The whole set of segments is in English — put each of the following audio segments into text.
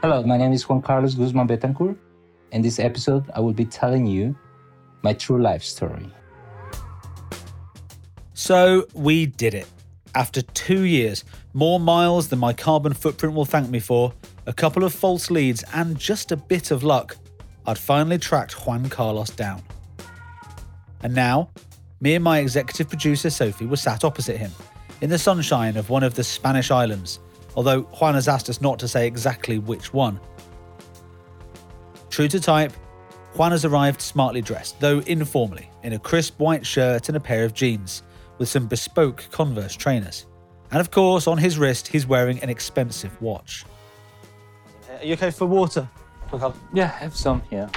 Hello, my name is Juan Carlos Guzman Betancourt. In this episode, I will be telling you my true life story. So we did it. After two years, more miles than my carbon footprint will thank me for, a couple of false leads, and just a bit of luck, I'd finally tracked Juan Carlos down. And now, me and my executive producer Sophie were sat opposite him, in the sunshine of one of the Spanish islands, although Juan has asked us not to say exactly which one. True to type, Juan has arrived smartly dressed, though informally, in a crisp white shirt and a pair of jeans, with some bespoke Converse trainers. And of course, on his wrist, he's wearing an expensive watch. Are you okay for water? Yeah, have some here.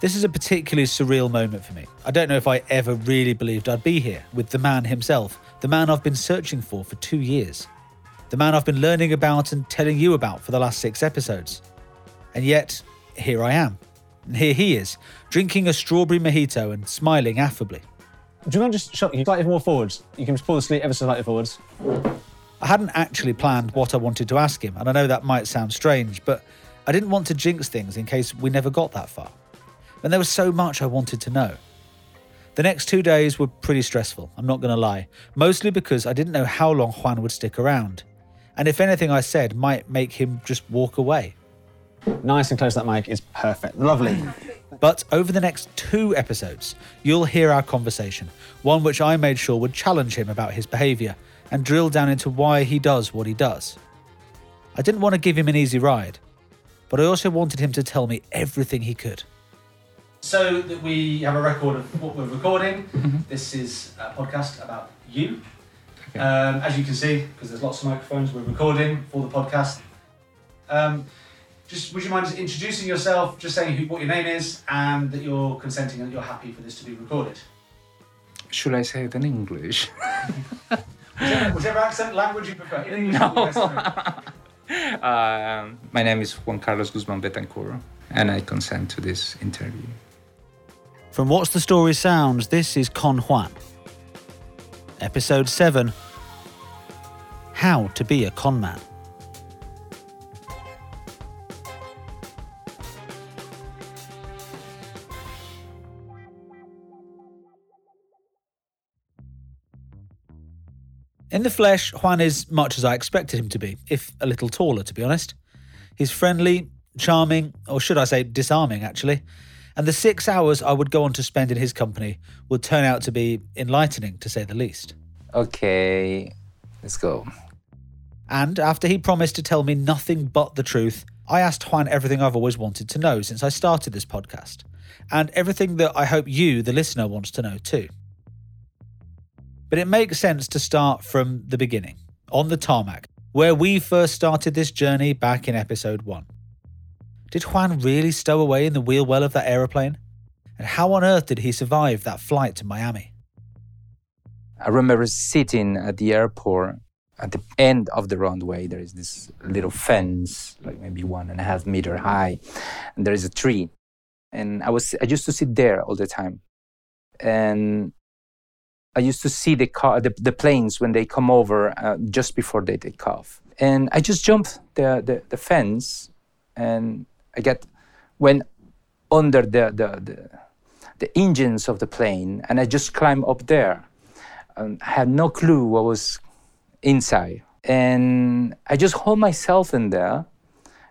This is a particularly surreal moment for me. I don't know if I ever really believed I'd be here with the man himself, the man I've been searching for for two years, the man I've been learning about and telling you about for the last six episodes. And yet, here I am. And here he is, drinking a strawberry mojito and smiling affably. Do you mind just shot you slightly more forwards? You can just pull the sleeve ever so slightly forwards. I hadn't actually planned what I wanted to ask him, and I know that might sound strange, but I didn't want to jinx things in case we never got that far. And there was so much I wanted to know. The next two days were pretty stressful, I'm not going to lie, mostly because I didn't know how long Juan would stick around. And if anything I said might make him just walk away. Nice and close that mic is perfect. Lovely. But over the next two episodes, you'll hear our conversation, one which I made sure would challenge him about his behaviour and drill down into why he does what he does. I didn't want to give him an easy ride, but I also wanted him to tell me everything he could. So that we have a record of what we're recording, mm-hmm. this is a podcast about you. Okay. Um, as you can see, because there's lots of microphones, we're recording for the podcast. Um, just would you mind just introducing yourself, just saying who, what your name is, and that you're consenting and you're happy for this to be recorded? Should I say it in English? Whichever, whichever accent language you prefer. In English No. would be best for me. um, my name is Juan Carlos Guzman Betancourt, and I consent to this interview. From What's the Story Sounds, this is Con Juan. Episode 7 How to Be a Con Man. In the flesh, Juan is much as I expected him to be, if a little taller, to be honest. He's friendly, charming, or should I say disarming, actually. And the six hours I would go on to spend in his company would turn out to be enlightening, to say the least. Okay, let's go. And after he promised to tell me nothing but the truth, I asked Juan everything I've always wanted to know since I started this podcast, and everything that I hope you, the listener, wants to know too. But it makes sense to start from the beginning, on the tarmac, where we first started this journey back in episode one. Did Juan really stow away in the wheel well of that aeroplane? And how on earth did he survive that flight to Miami? I remember sitting at the airport at the end of the runway. There is this little fence, like maybe one and a half meter high, and there is a tree. And I was I used to sit there all the time, and I used to see the car, the, the planes when they come over uh, just before they take off. And I just jumped the, the, the fence, and I get went under the, the, the the engines of the plane, and I just climbed up there. Um, I had no clue what was inside, and I just hold myself in there,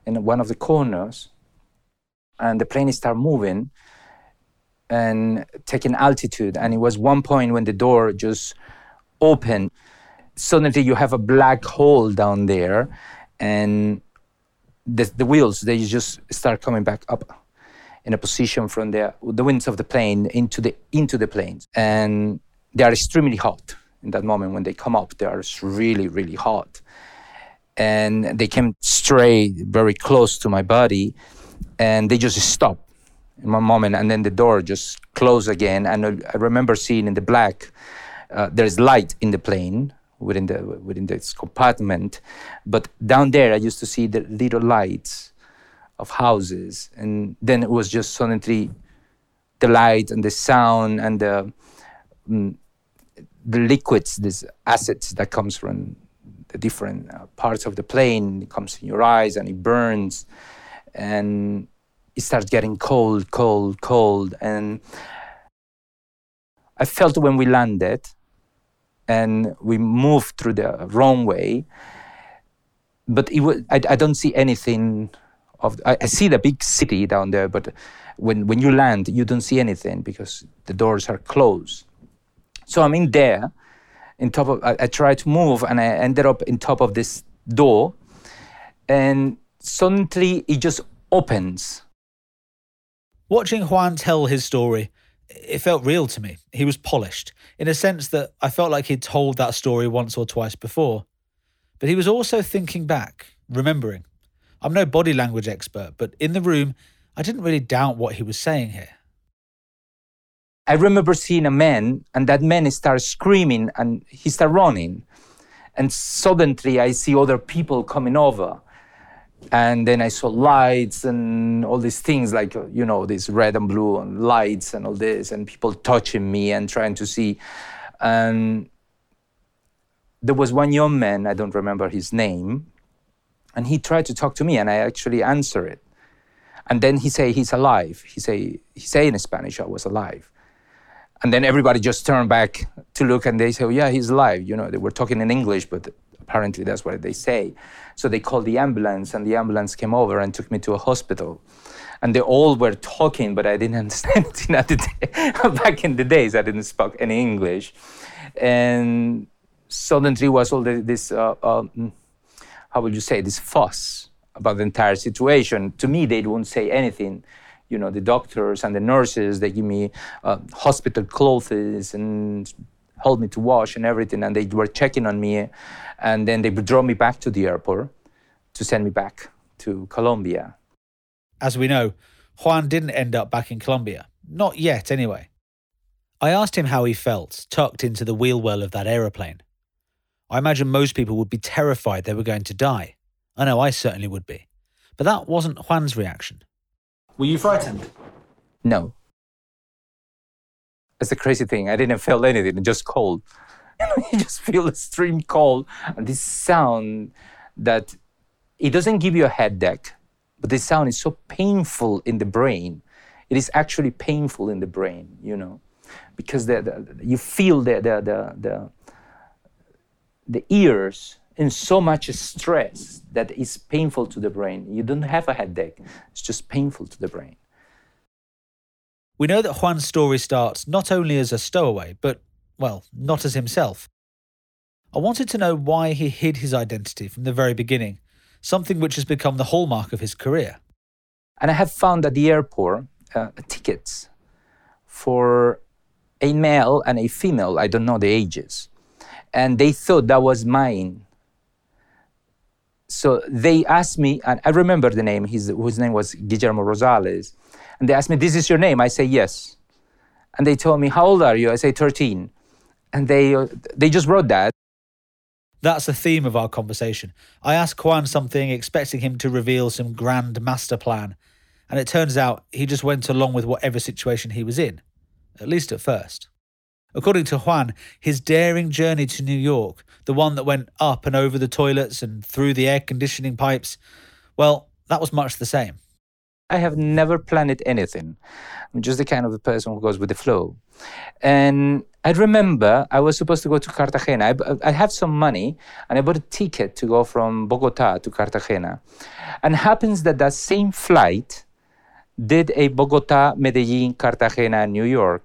in one of the corners, and the plane started moving and taking altitude. And it was one point when the door just opened. Suddenly, you have a black hole down there, and the, the wheels they just start coming back up in a position from the the winds of the plane into the into the planes, and they are extremely hot in that moment when they come up. They are really really hot, and they came straight very close to my body, and they just stopped in one moment, and then the door just closed again. And I- remember seeing in the black, uh, there's light in the plane within the within this compartment, but down there I used to see the little lights of houses, and then it was just suddenly the light and the sound and the mm, the liquids, these acids that comes from the different uh, parts of the plane. It comes in your eyes and it burns, and it starts getting cold, cold, cold. And I felt when we landed and we moved through the runway, but it was, I, I don't see anything of. I, I see the big city down there, but when when you land, you don't see anything because the doors are closed. So I'm in there, in top of. I, I tried to move, and I ended up in top of this door, and suddenly it just opens. Watching Juan tell his story, it felt real to me. He was polished, in a sense that I felt like he'd told that story once or twice before. But he was also thinking back, remembering. I'm no body language expert, but in the room, I didn't really doubt what he was saying here. I remember seeing a man, and that man started screaming and he started running. And suddenly I see other people coming over. And then I saw lights and all these things, like, you know, this red and blue and lights and all this, and people touching me and trying to see. And there was one young man, I don't remember his name, and he tried to talk to me, and I actually answered it. And then he say he's alive. He say he say in Spanish I was alive. And then everybody just turned back to look and they say, oh, yeah, he's alive. You know, they were talking in English, but apparently that's what they say. So they called the ambulance and the ambulance came over and took me to a hospital. And they all were talking, but I didn't understand. Back in the days, I didn't speak any English. And suddenly was all this, uh, uh, how would you say, this fuss about the entire situation. To me, they won't say anything. You know, the doctors and the nurses, they give me uh, hospital clothes and hold me to wash and everything, and they were checking on me, and then they would draw me back to the airport to send me back to Colombia. As we know, Juan didn't end up back in Colombia. Not yet, anyway. I asked him how he felt, tucked into the wheel well of that aeroplane. I imagine most people would be terrified they were going to die. I know I certainly would be. But that wasn't Juan's reaction. Were you frightened? No. That's the crazy thing. I didn't feel anything, just cold. you just feel extreme cold and this sound that it doesn't give you a headache, but this sound is so painful in the brain. It is actually painful in the brain, you know, because the, the, you feel the, the, the, the, the ears in so much stress that it's painful to the brain. You don't have a headache, it's just painful to the brain. We know that Juan's story starts not only as a stowaway, but, well, not as himself. I wanted to know why he hid his identity from the very beginning, something which has become the hallmark of his career. And I have found at the airport uh, tickets for a male and a female, I don't know the ages. And they thought that was mine so they asked me, and I remember the name, his, whose name was Guillermo Rosales. And they asked me, This is your name? I say, Yes. And they told me, How old are you? I say, 13. And they, they just wrote that. That's the theme of our conversation. I asked Juan something, expecting him to reveal some grand master plan. And it turns out he just went along with whatever situation he was in, at least at first. According to Juan, his daring journey to New York, the one that went up and over the toilets and through the air conditioning pipes, well, that was much the same. I have never planned anything. I'm just the kind of a person who goes with the flow. And I remember I was supposed to go to Cartagena. I, I have some money and I bought a ticket to go from Bogota to Cartagena. And happens that that same flight did a Bogota, Medellin, Cartagena, New York.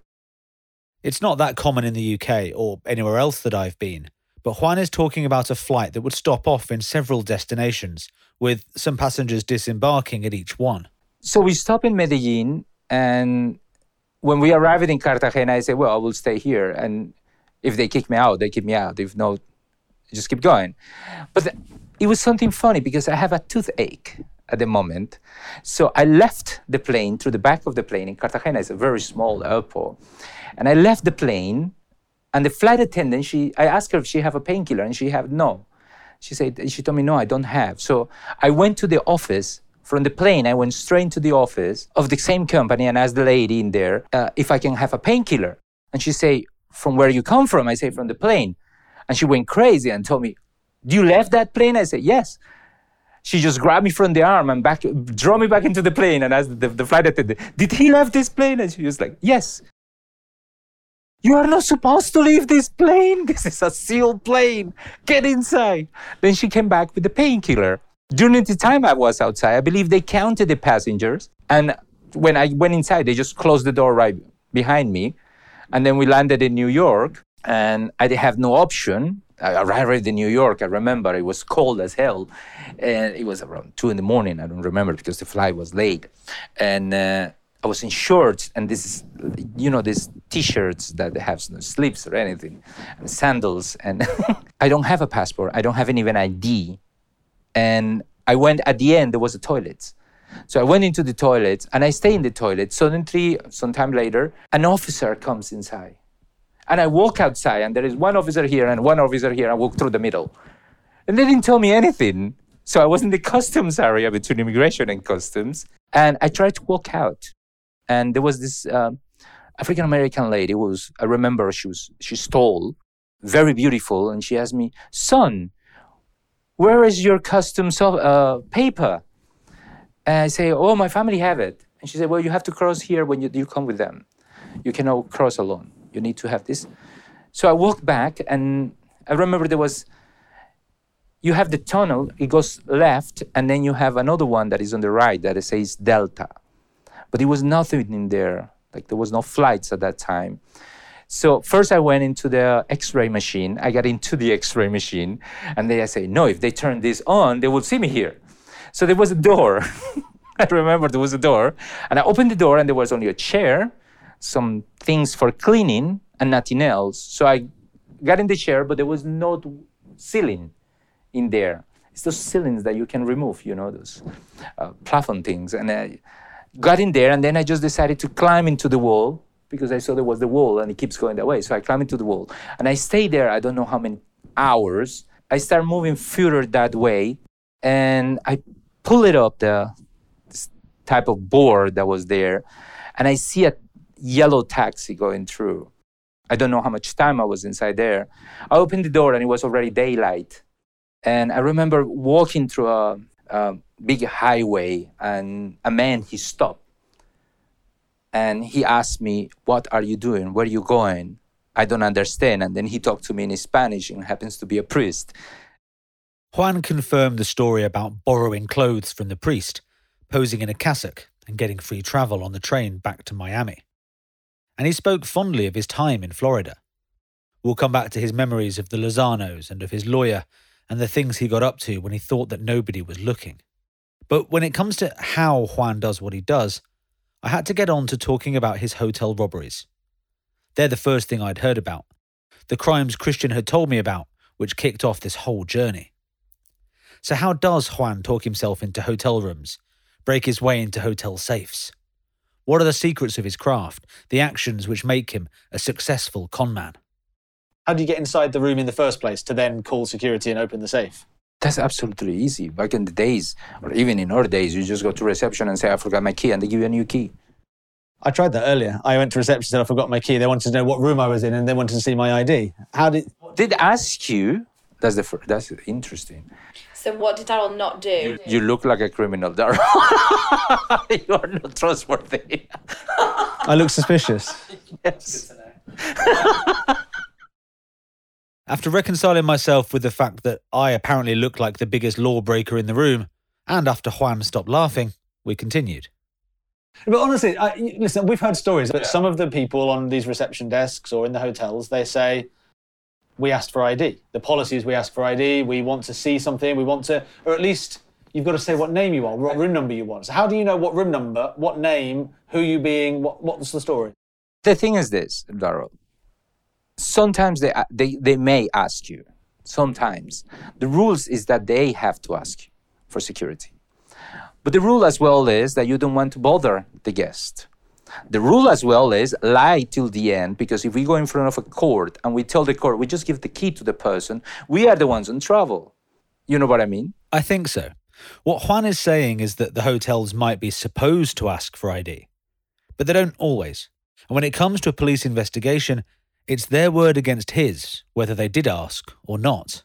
It's not that common in the UK or anywhere else that I've been, but Juan is talking about a flight that would stop off in several destinations, with some passengers disembarking at each one. So we stop in Medellin, and when we arrived in Cartagena, I said, Well, I will stay here. And if they kick me out, they kick me out. If no, just keep going. But it was something funny because I have a toothache at the moment. So I left the plane through the back of the plane in Cartagena. It's a very small airport. And I left the plane, and the flight attendant, she, I asked her if she have a painkiller, and she had no. She said, she told me, no, I don't have. So I went to the office from the plane. I went straight to the office of the same company and asked the lady in there uh, if I can have a painkiller. And she say, from where you come from? I say, from the plane. And she went crazy and told me, Do You left that plane? I said, Yes. She just grabbed me from the arm and back, draw me back into the plane and asked the, the flight attendant, Did he left this plane? And she was like, Yes. You are not supposed to leave this plane. This is a sealed plane. Get inside. Then she came back with the painkiller. During the time I was outside, I believe they counted the passengers. And when I went inside, they just closed the door right behind me. And then we landed in New York, and I have no option. I arrived in New York. I remember it was cold as hell, and it was around two in the morning. I don't remember because the flight was late, and uh, I was in shorts and this is, you know, these t-shirts that have no sleeves or anything, and sandals, and I don't have a passport. I don't have even ID, and I went at the end. There was a toilet. So I went into the toilet and I stay in the toilet. Suddenly, sometime later, an officer comes inside. And I walk outside and there is one officer here and one officer here. I walk through the middle. And they didn't tell me anything. So I was in the customs area between immigration and customs. And I tried to walk out. And there was this uh, African American lady who was, I remember she was, she's tall, very beautiful. And she asked me, son, where is your customs uh, paper? And I say, oh, my family have it. And she said, well, you have to cross here when you, you come with them. You cannot cross alone. You need to have this. So I walked back, and I remember there was, you have the tunnel, it goes left, and then you have another one that is on the right that says Delta. But there was nothing in there. Like there was no flights at that time. So first I went into the X-ray machine. I got into the X-ray machine, and they say, no, if they turn this on, they will see me here. So there was a door. I remember there was a door, and I opened the door, and there was only a chair, some things for cleaning, and nothing else. So I got in the chair, but there was no ceiling in there. It's those ceilings that you can remove, you know, those uh, plafond things. And I got in there, and then I just decided to climb into the wall because I saw there was the wall, and it keeps going that way. So I climbed into the wall, and I stayed there. I don't know how many hours. I start moving further that way, and I pull it up the type of board that was there, and I see a yellow taxi going through. I don't know how much time I was inside there. I opened the door and it was already daylight. And I remember walking through a, a big highway and a man, he stopped. And he asked me, What are you doing? Where are you going? I don't understand. And then he talked to me in Spanish and happens to be a priest. Juan confirmed the story about borrowing clothes from the priest, posing in a cassock, and getting free travel on the train back to Miami. And he spoke fondly of his time in Florida. We'll come back to his memories of the Lozanos and of his lawyer and the things he got up to when he thought that nobody was looking. But when it comes to how Juan does what he does, I had to get on to talking about his hotel robberies. They're the first thing I'd heard about, the crimes Christian had told me about, which kicked off this whole journey. So, how does Juan talk himself into hotel rooms, break his way into hotel safes? What are the secrets of his craft, the actions which make him a successful conman? How do you get inside the room in the first place to then call security and open the safe? That's absolutely easy. Back in the days, or even in our days, you just go to reception and say, I forgot my key, and they give you a new key. I tried that earlier. I went to reception and said, I forgot my key. They wanted to know what room I was in and they wanted to see my ID. How did. Did ask you? That's the first, that's interesting. So what did Daryl not do? You look like a criminal, Daryl. you are not trustworthy. I look suspicious. yes. After reconciling myself with the fact that I apparently looked like the biggest lawbreaker in the room, and after Juan stopped laughing, we continued. But honestly, I, listen, we've heard stories that some of the people on these reception desks or in the hotels, they say, we asked for ID. The policy is we ask for ID, we want to see something, we want to, or at least you've got to say what name you are, what room number you want. So how do you know what room number, what name, who you being, what, what's the story? The thing is this, Daryl. Sometimes they, uh, they, they may ask you. Sometimes. The rules is that they have to ask you for security. But the rule as well is that you don't want to bother the guest. The rule as well is lie till the end because if we go in front of a court and we tell the court we just give the key to the person, we are the ones in trouble. You know what I mean? I think so. What Juan is saying is that the hotels might be supposed to ask for ID, but they don't always. And when it comes to a police investigation, it's their word against his whether they did ask or not.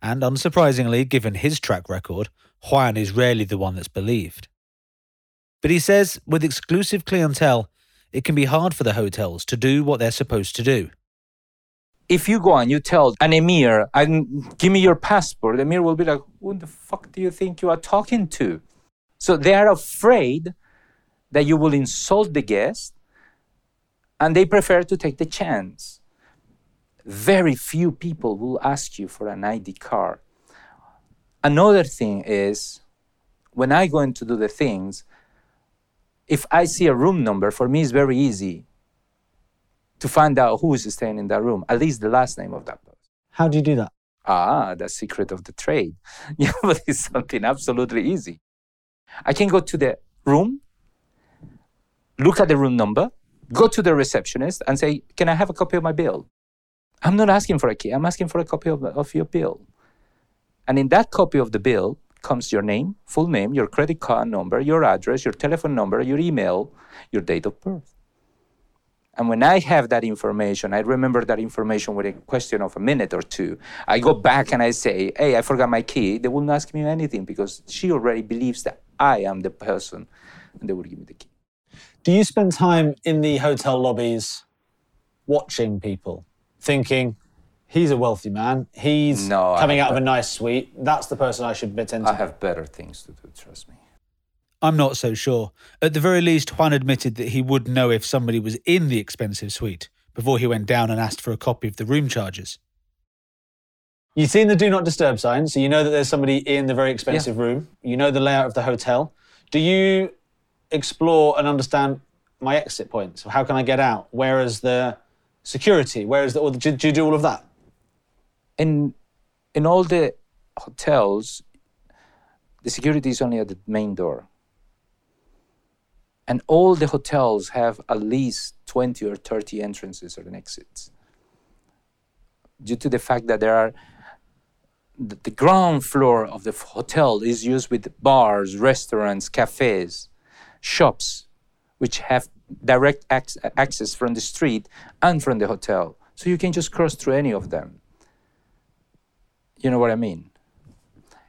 And unsurprisingly, given his track record, Juan is rarely the one that's believed. But he says with exclusive clientele, it can be hard for the hotels to do what they're supposed to do. If you go and you tell an emir, and give me your passport, the emir will be like, who the fuck do you think you are talking to? So they are afraid that you will insult the guest and they prefer to take the chance. Very few people will ask you for an ID card. Another thing is when I go in to do the things, if I see a room number, for me it's very easy to find out who is staying in that room, at least the last name of that person. How do you do that? Ah, the secret of the trade. Yeah, but it's something absolutely easy. I can go to the room, look at the room number, go to the receptionist and say, Can I have a copy of my bill? I'm not asking for a key, I'm asking for a copy of, of your bill. And in that copy of the bill comes your name, full name, your credit card number, your address, your telephone number, your email, your date of birth. And when I have that information, I remember that information within a question of a minute or two. I go back and I say, hey, I forgot my key. They wouldn't ask me anything because she already believes that I am the person and they would give me the key. Do you spend time in the hotel lobbies watching people, thinking, he's a wealthy man, he's No, coming out of a nice suite, that's the person I should attend to? I have better things to do, trust me. I'm not so sure. At the very least, Juan admitted that he would know if somebody was in the expensive suite before he went down and asked for a copy of the room charges. You've seen the do not disturb sign, so you know that there's somebody in the very expensive room. You know the layout of the hotel. Do you explore and understand my exit points? How can I get out? Where is the security? Where is the, or do, do you do all of that? In, in all the hotels, the security is only at the main door. And all the hotels have at least 20 or 30 entrances or exits. Due to the fact that there are the, the ground floor of the hotel is used with bars, restaurants, cafes, shops, which have direct ac- access from the street and from the hotel. So you can just cross through any of them. You know what I mean?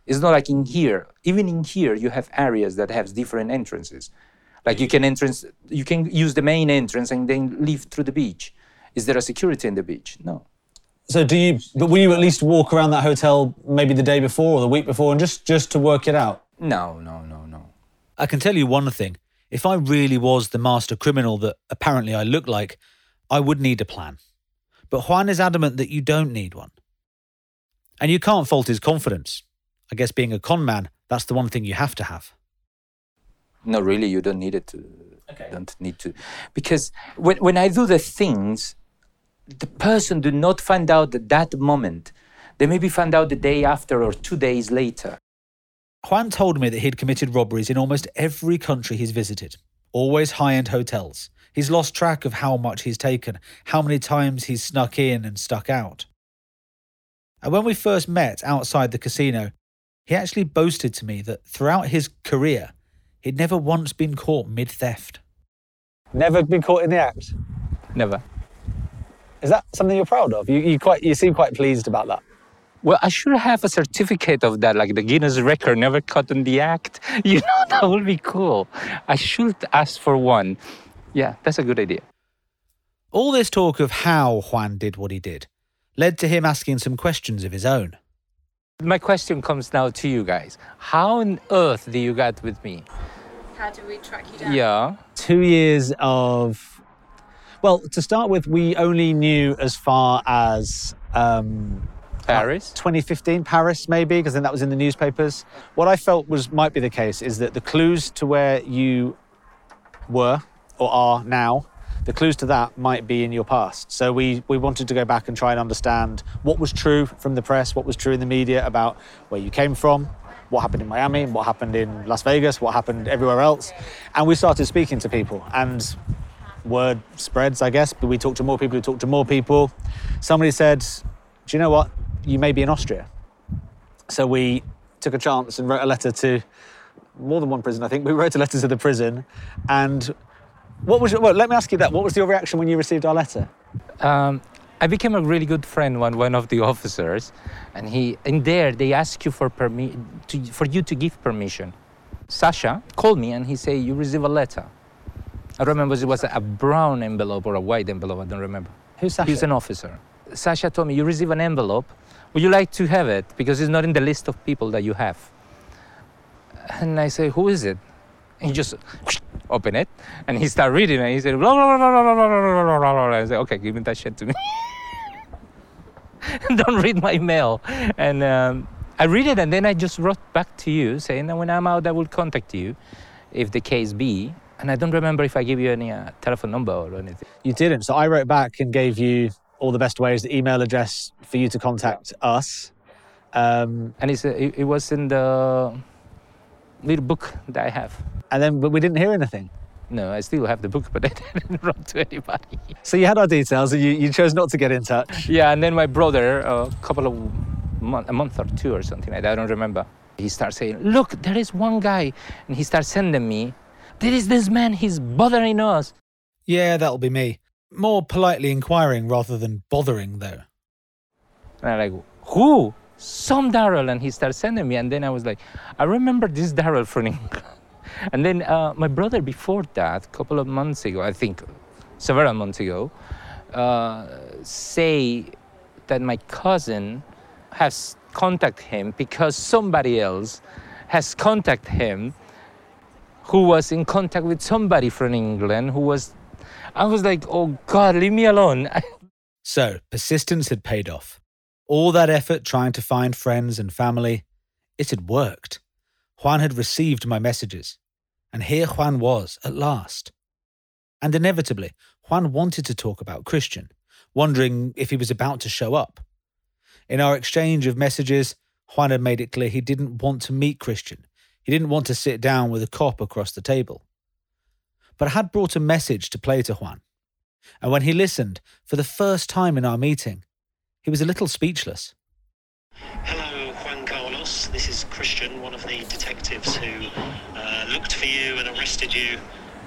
It's not like in here. Even in here, you have areas that have different entrances. Like you can entrance, you can use the main entrance and then leave through the beach. Is there a security in the beach? No. So do you? But will you at least walk around that hotel maybe the day before or the week before, and just just to work it out? No, no, no, no. I can tell you one thing if I really was the master criminal that apparently I look like, I would need a plan. But Juan is adamant that you don't need one. And you can't fault his confidence. I guess being a con man, that's the one thing you have to have. No, really, you don't need it to. Don't need to, because when when I do the things, the person do not find out at that moment. They maybe find out the day after or two days later. Juan told me that he'd committed robberies in almost every country he's visited, always high end hotels. He's lost track of how much he's taken, how many times he's snuck in and stuck out. And when we first met outside the casino, he actually boasted to me that throughout his career, he'd never once been caught mid theft. Never been caught in the act. Never. Is that something you're proud of? You, you quite you seem quite pleased about that. Well, I should have a certificate of that, like the Guinness record, never caught in the act. You know, that would be cool. I should ask for one. Yeah, that's a good idea. All this talk of how Juan did what he did led to him asking some questions of his own. My question comes now to you guys. How on earth do you get with me? How do we track you down? Yeah. Two years of. Well, to start with, we only knew as far as um, Paris? 2015, Paris, maybe, because then that was in the newspapers. What I felt was might be the case is that the clues to where you were or are now, the clues to that might be in your past. So we, we wanted to go back and try and understand what was true from the press, what was true in the media about where you came from, what happened in Miami, what happened in Las Vegas, what happened everywhere else. And we started speaking to people and word spreads, I guess, but we talked to more people who talked to more people. Somebody said, Do you know what? You may be in Austria. So we took a chance and wrote a letter to more than one prison, I think. We wrote a letter to the prison. And what was your, well, let me ask you that. What was your reaction when you received our letter? Um, I became a really good friend with one of the officers, and he in there they ask you for permi- to, for you to give permission. Sasha called me and he said you receive a letter. I remember it was a brown envelope or a white envelope. I don't remember. Who's Sasha? He's an officer. Sasha told me you receive an envelope. Would you like to have it because it's not in the list of people that you have? And I say, who is it? he just open it and he started reading and he said blah blah blah blah blah blah blah blah blah. I said, okay, give me that shit to me. Don't read my mail. And um, I read it and then I just wrote back to you saying that when I'm out, I will contact you, if the case be. And I don't remember if I gave you any uh, telephone number or anything. You didn't. So I wrote back and gave you all the best ways, the email address for you to contact us. Um, And it's, uh, it, it was in the little book that I have. and then, but we didn't hear anything. No, I still have the book, but I didn't run to anybody. So you had our details and you, you chose not to get in touch. Yeah, and then my brother, a couple of month, a month or two or something like that, I don't remember. He starts saying, "Look, there is one guy," and he starts sending me, "There is this man. He's bothering us." Yeah, that'll be me. More politely inquiring rather than bothering, though. And I'm like, "Who?" Some Daryl, and he starts sending me, and then I was like, "I remember this Daryl from England." And then uh, my brother, before that, a couple of months ago, I think, several months ago, uh, say that my cousin has contacted him because somebody else has contacted him who was in contact with somebody from England who was I was like, "Oh god, leave me alone." So, persistence had paid off. All that effort trying to find friends and family, it had worked. Juan had received my messages, and here Juan was at last. And inevitably, Juan wanted to talk about Christian, wondering if he was about to show up. In our exchange of messages, Juan had made it clear he didn't want to meet Christian. He didn't want to sit down with a cop across the table. But had brought a message to play to Juan. And when he listened for the first time in our meeting, he was a little speechless. Hello, Juan Carlos. This is Christian, one of the detectives who uh, looked for you and arrested you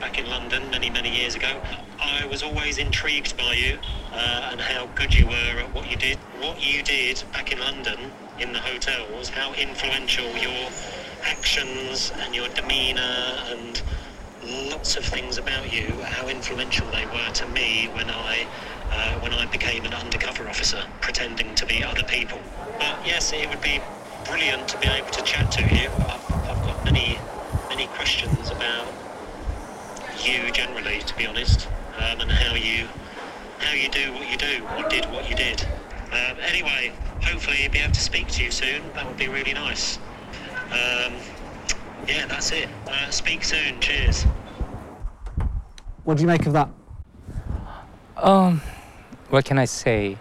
back in London many, many years ago. I was always intrigued by you uh, and how good you were at what you did. What you did back in London in the hotels, how influential your actions and your demeanour and lots of things about you, how influential they were to me when I uh, when I became an undercover officer, pretending to be other people. But yes, it would be brilliant to be able to chat to you. I've, I've got many many questions about you generally, to be honest, um, and how you how you do what you do, or did what you did. Um, anyway, hopefully be able to speak to you soon. That would be really nice. Um, yeah, that's it. Uh, speak soon. Cheers. What do you make of that? Um, what can I say?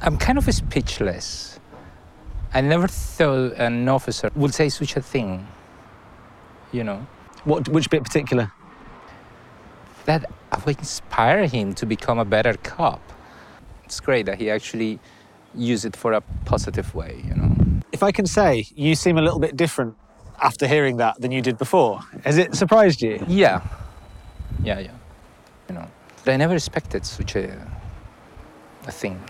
I'm kind of speechless. I never thought an officer would say such a thing. You know, What, which bit particular? that I would inspire him to become a better cop. It's great that he actually used it for a positive way. You know. If I can say, you seem a little bit different after hearing that than you did before. Has it surprised you? Yeah, yeah, yeah. You know, I never expected such a a thing.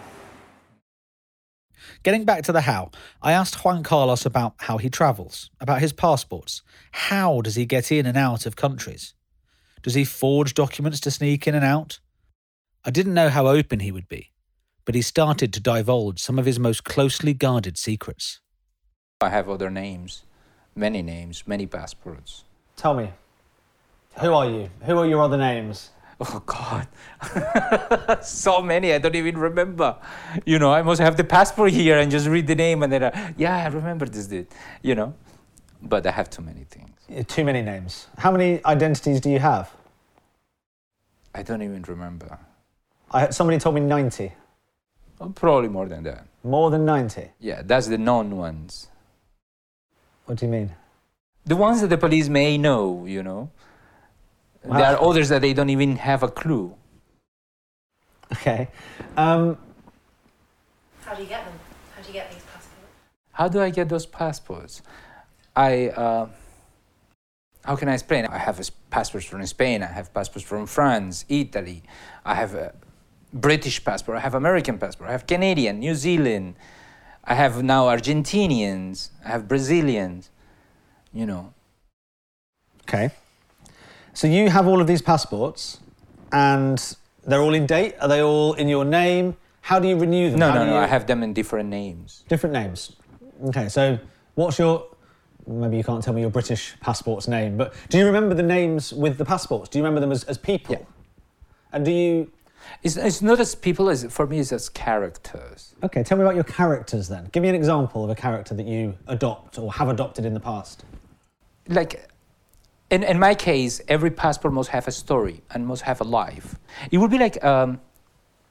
Getting back to the how, I asked Juan Carlos about how he travels, about his passports. How does he get in and out of countries? Does he forge documents to sneak in and out? I didn't know how open he would be, but he started to divulge some of his most closely guarded secrets. I have other names, many names, many passports. Tell me, who are you? Who are your other names? Oh God, so many I don't even remember. You know, I must have the passport here and just read the name and then, uh, yeah, I remember this dude. You know, but I have too many things. Too many names. How many identities do you have? I don't even remember. I, somebody told me 90. Oh, probably more than that. More than 90. Yeah, that's the known ones. What do you mean? The ones that the police may know. You know, there are others that they don't even have a clue. Okay. Um, How do you get them? How do you get these passports? How do I get those passports? I uh, how can I explain? I have a s- passports from Spain. I have passports from France, Italy. I have a British passport. I have American passport. I have Canadian, New Zealand. I have now Argentinians. I have Brazilians. You know, Okay. So you have all of these passports, and they're all in date. Are they all in your name? How do you renew them? no, How no, do no. you- I have them in different names. different names. Okay. So what's your? Maybe you can't tell me your British passport's name, but do you remember the names with the passports? Do you remember them as, as people? Yeah. And do you? It's, it's not as people as for me. It's as characters. Okay. Tell me about your characters then. Give me an example of a character that you adopt or have adopted in the past. like in, in my case every passport must have a story and must have a life it would be like um,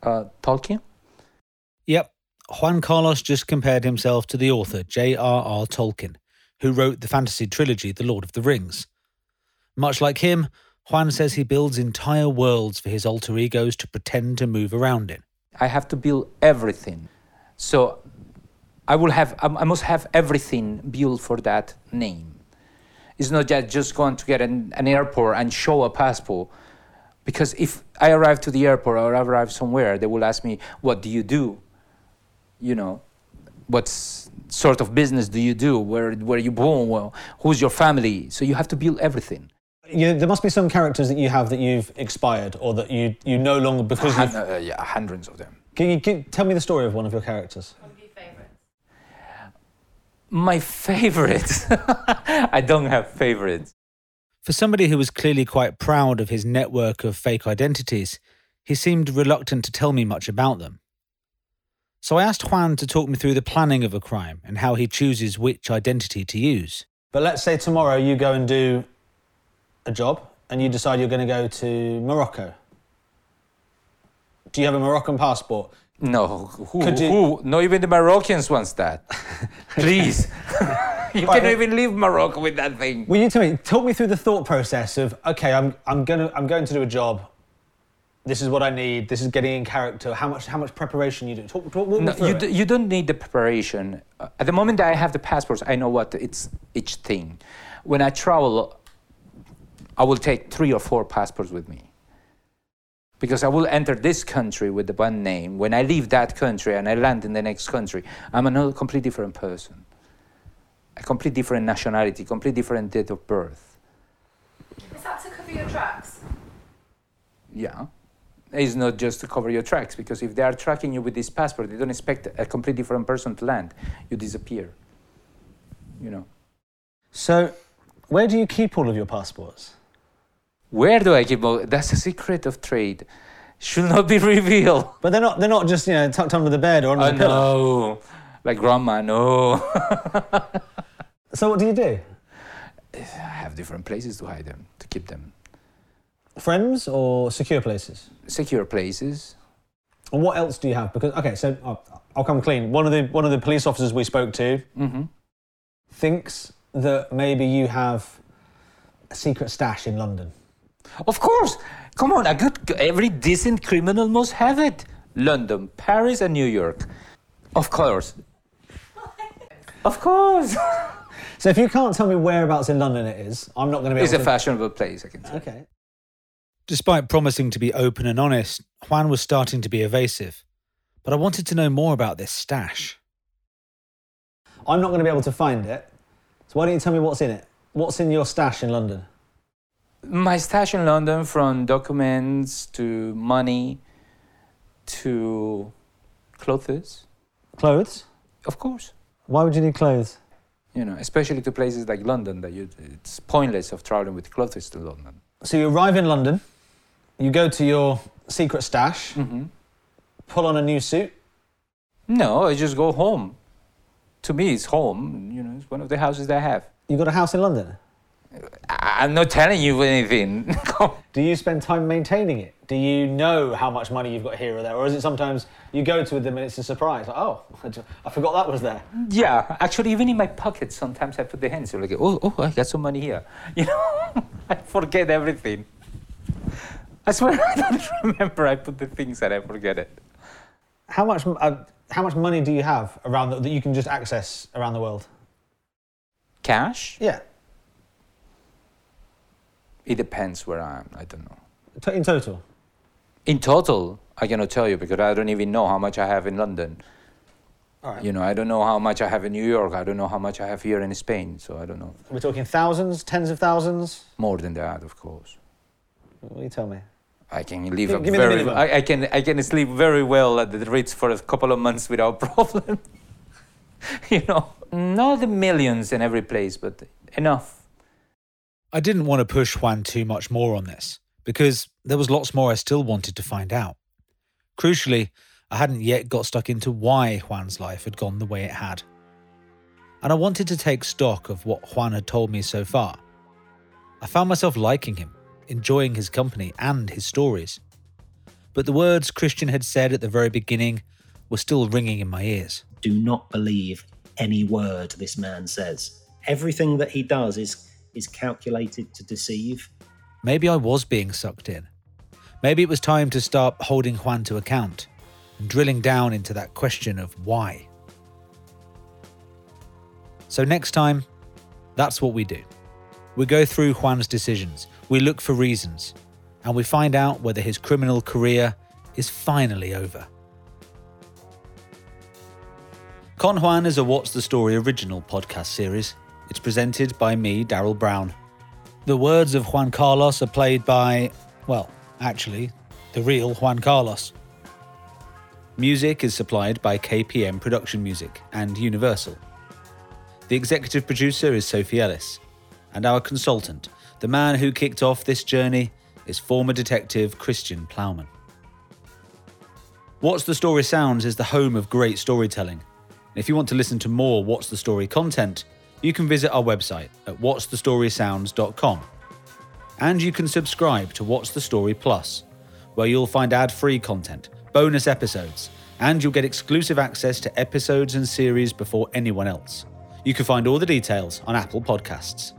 uh, tolkien Yep, Juan Carlos just compared himself to the author J.R.R. Tolkien, who wrote the fantasy trilogy The Lord of the Rings. Much like him, Juan says he builds entire worlds for his alter egos to pretend to move around in. i have to build everything. So i will have i must have everything built for that name. It's not just just going to get an, an airport and show a passport. Because if i arrive to the airport or I arrive somewhere they will ask me what do you do? You know what sort of business do you do? Where where you born? Well who's your family? So you have to build everything You, there must be some characters that you have that you've expired or that you you no longer because you've, uh, yeah hundreds of them can you can, tell me the story of one of your characters? One of your favourites. my favorites i don't have favorites For somebody who was clearly quite proud of his network of fake identities, he seemed reluctant to tell me much about them. So I asked Juan to talk me through the planning of a crime and how he chooses which identity to use. But let's say tomorrow you go and do a job and you decide you're going to go to Morocco. Do you have a Moroccan passport? no who, Could you- who not even the moroccans wants that please you Right. cannot even leave morocco with that thing Will you tell me? Talk me through the thought process of okay, I'm I'm gonna I'm going to do a job. This is what I need. This is getting in character. How much how much preparation you do? Talk, talk walk No, you, do, you don't need the preparation. Uh, At the moment that I have the passports, I know what it's each thing. When I travel, I will take three or four passports with me. Because I will enter this country with the one name. When I leave that country and I land in the next country, I'm a completely different person. A completely different nationality, completely different date of birth. Is that to cover your tracks? Yeah. It's not just to cover your tracks, because if they are tracking you with this passport, they don't expect a completely different person to land. You disappear. You know. So, where do you keep all of your passports? Where do I keep all? That's a secret of trade. Should not be revealed. But they're not they're not just you know tucked under the bed or under Oh the pillow. no, like grandma, no. So what do you do? I have different places to hide them, to keep them. Friends or secure places? Secure places. And what else do you have? Because okay, so I'll, I'll come clean. One of the one of the police officers we spoke to hmm thinks that maybe you have a secret stash in London. Of course. Come on, a good, every decent criminal must have it. London, Paris, and New York. Of course. Of course. So if you can't tell me whereabouts in London it is, I'm not going to be it's a able to. fashionable place, I can say. Okay. Despite promising to be open and honest, Juan was starting to be evasive. But I wanted to know more about this stash. I'm not going to be able to find it. So why don't you tell me what's in it? What's in your stash in London? My stash in London, from documents to money to clothes, Clothes? of course. Why would you need clothes? You know, especially to places like London, that you, it's pointless of traveling with clothes to London. So you arrive in London, you go to your secret stash, hmm pull on a new suit. No, I just go home. To me, it's home. You know, it's one of the houses that I have. You got a house in London. I'm not telling you anything. Do you spend time maintaining it? Do you know how much money you've got here or there? Or is it sometimes you go to them and it's a surprise? Like, oh, I forgot that was there. yeah, actually, even in my pocket, sometimes I put the hands. Like, oh, oh, I got some money here. You know, I forget everything. I swear, I don't remember. I put the things that I forget it. How much, uh, how much money do you have around the, that you can just access around the world? Cash? Yeah. It depends where I am. I don't know. In total. In total, I cannot tell you because I don't even know how much I have in London. All right. You know, I don't know how much I have in New York. I don't know how much I have here in Spain. So I don't know. We're talking thousands, tens of thousands. More than that, of course. What do you tell me? I can live Give- give me the very. I, I can I can sleep very well at the Ritz for a couple of months without problem. you know, not the millions in every place, but enough. I didn't want to push Juan too much more on this because there was lots more I still wanted to find out. Crucially, I hadn't yet got stuck into why Juan's life had gone the way it had. And I wanted to take stock of what Juan had told me so far. I found myself liking him, enjoying his company and his stories. But the words Christian had said at the very beginning were still ringing in my ears. do not believe any word this man says. Everything that he does is is calculated to deceive. Maybe I was being sucked in. Maybe it was time to start holding Juan to account and drilling down into that question of why. So, next time, that's what we do. We go through Juan's decisions, we look for reasons, and we find out whether his criminal career is finally over. Con Juan is a What's the Story original podcast series. It's presented by me, Daryl Brown. The words of Juan Carlos are played by, well, actually, the real Juan Carlos. Music is supplied by KPM Production Music and Universal. The executive producer is Sophie Ellis, and our consultant, the man who kicked off this journey, is former detective Christian Plowman. What's the Story Sounds is the home of great storytelling. If you want to listen to more What's the Story content, you can visit our website at what'sthestorysounds.com. And you can subscribe to What's the Story Plus, where you'll find ad free content, bonus episodes, and you'll get exclusive access to episodes and series before anyone else. You can find all the details on Apple Podcasts.